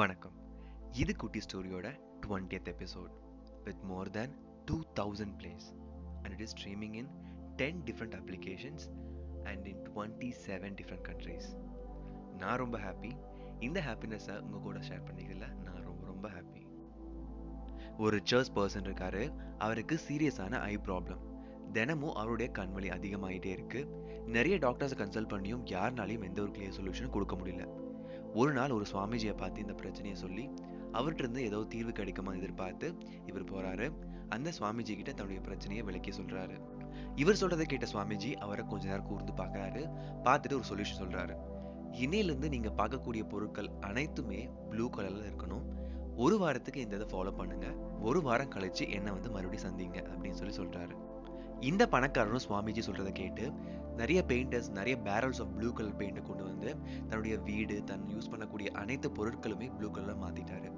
வணக்கம். இது குட்டி ஸ்டோரியோட twentieth episode with more than two thousand plays and it is streaming in ten different applications and in twenty seven different countries நான் ரொம்ப happy இந்த ஹாப்பினஸை உங்கள் கூட ஷேர் பண்ணிக்கல நான் ரொம்ப ரொம்ப ஹாப்பி ஒரு சர்ச் பர்சன் இருக்காரு. அவருக்கு சீரியஸான ஐ ப்ராப்ளம் தினமும் அவருடைய கண்வலி அதிகமாயிட்டே இருக்கு. நிறைய டாக்டர்ஸை கன்சல்ட் பண்ணியும் யாருனாலையும் எந்த ஒரு கிளியர் சொல்யூஷனும் கொடுக்க முடியல. ஒரு நாள் ஒரு சுவாமிஜியை பார்த்து இந்த பிரச்சனையை சொல்லி அவர்கிட்ட இருந்து ஏதோ தீர்வு கிடைக்குமா எதிர்பார்த்து இவர் போறாரு. அந்த சுவாமிஜி கிட்ட தன்னுடைய பிரச்சனையை விளக்கி சொல்றாரு. இவர் சொல்றதை கேட்ட சுவாமிஜி அவரை கொஞ்ச நேரம் கூர்ந்து பார்க்கறாரு. பார்த்துட்டு ஒரு சொல்யூஷன் சொல்றாரு. இன்னையிலிருந்து நீங்க பார்க்கக்கூடிய பொருட்கள் அனைத்துமே ப்ளூ கலர்ல இருக்கணும். ஒரு வாரத்துக்கு இந்த இதை ஃபாலோ பண்ணுங்க. ஒரு வாரம் கழிச்சு என்ன வந்து மறுபடியும் சந்திங்க அப்படின்னு சொல்லி சொல்றாரு. இந்த பணக்காரரும் சுவாமிஜி சொல்றதை கேட்டு நிறைய பெயிண்டர்ஸ் நிறைய barrels of blue colour paint கொண்டு வந்து தன்னுடைய வீடு தன் யூஸ் பண்ணக்கூடிய அனைத்து பொருட்களுமே ப்ளூ கலர்ல மாத்திட்டாரு.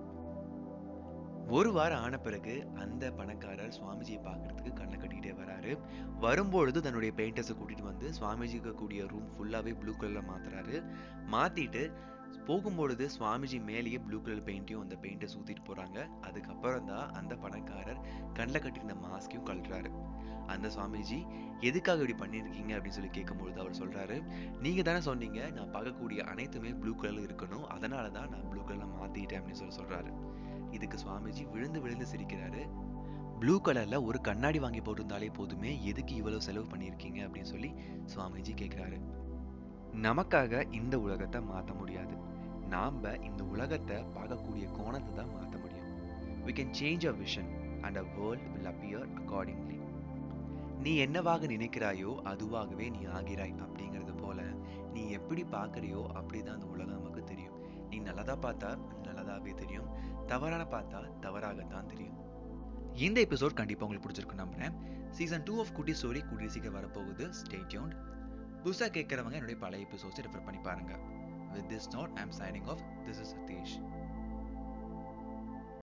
ஒரு வாரம் ஆன பிறகு அந்த பணக்காரர் சுவாமிஜியை பார்க்கறதுக்கு கண்ணை கட்டிக்கிட்டே வராரு. வரும்பொழுது தன்னுடைய பெயிண்டர்ஸை கூட்டிட்டு வந்து சுவாமிஜிக்கு கூடிய ரூம் ஃபுல்லாவே ப்ளூ கலர்ல மாத்துறாரு. மாத்திட்டு போகும்பொழுது சுவாமிஜி மேலேயே ப்ளூ கலர் பெயிண்ட்டையும் அந்த பெயிண்டை ஊத்திட்டு போறாங்க. அதுக்கப்புறம் தான் அந்த பணக்காரர் கண்ணில் கட்டியிருந்த மாஸ்கையும் கழட்டுறாரு அந்த சுவாமிஜி எதுக்காக இப்படி பண்ணியிருக்கீங்க? அப்படின்னு சொல்லி கேட்கும்பொழுது அவர் சொல்றாரு நீங்க தானே சொன்னீங்க நான் பார்க்கக்கூடிய அனைத்துமே ப்ளூ கலர்ல இருக்கணும். அதனால தான் நான் ப்ளூ கலர்ல மாத்திட்டேன் அப்படின்னு சொல்லி சொல்றாரு. இதுக்கு சுவாமிஜி விழுந்து விழுந்து சிரிக்கிறாரு. ப்ளூ கலர்ல ஒரு கண்ணாடி வாங்கி போட்டிருந்தாலே போதுமே எதுக்கு இவ்வளவு செலவு பண்ணியிருக்கீங்க? அப்படின்னு சொல்லி சுவாமிஜி கேட்கிறாரு நமக்காக இந்த உலகத்தை மாற்ற முடியாது. நாம இந்த உலகத்தை பார்க்கக்கூடிய கோணத்தை தான் மாற்ற முடியும். We can change a vision and a world will appear accordingly நீ என்னவாக நினைக்கிறாயோ அதுவாகவே நீ ஆகிறாய் அப்படிங்கிறது போல நீ எப்படி பார்க்கறியோ அப்படிதான் அந்த உலகம் நமக்கு தெரியும். நீ நல்லதாக பார்த்தா நல்லதாவே தெரியும். தவறான பார்த்தா தவறாகத்தான் தெரியும். இந்த எபிசோட் கண்டிப்பா உங்களுக்கு பிடிச்சிருக்கும் நம்புறேன். Season two of Kutti story கூடிய சீக்கிரம் வரப்போகுது. ஸ்டே புதுசாக கேட்குறவங்க என்னுடைய பழைய எபிசோட்ஸை ரெஃபர் பண்ணி பாருங்க. With this note I'm signing off this is Sathish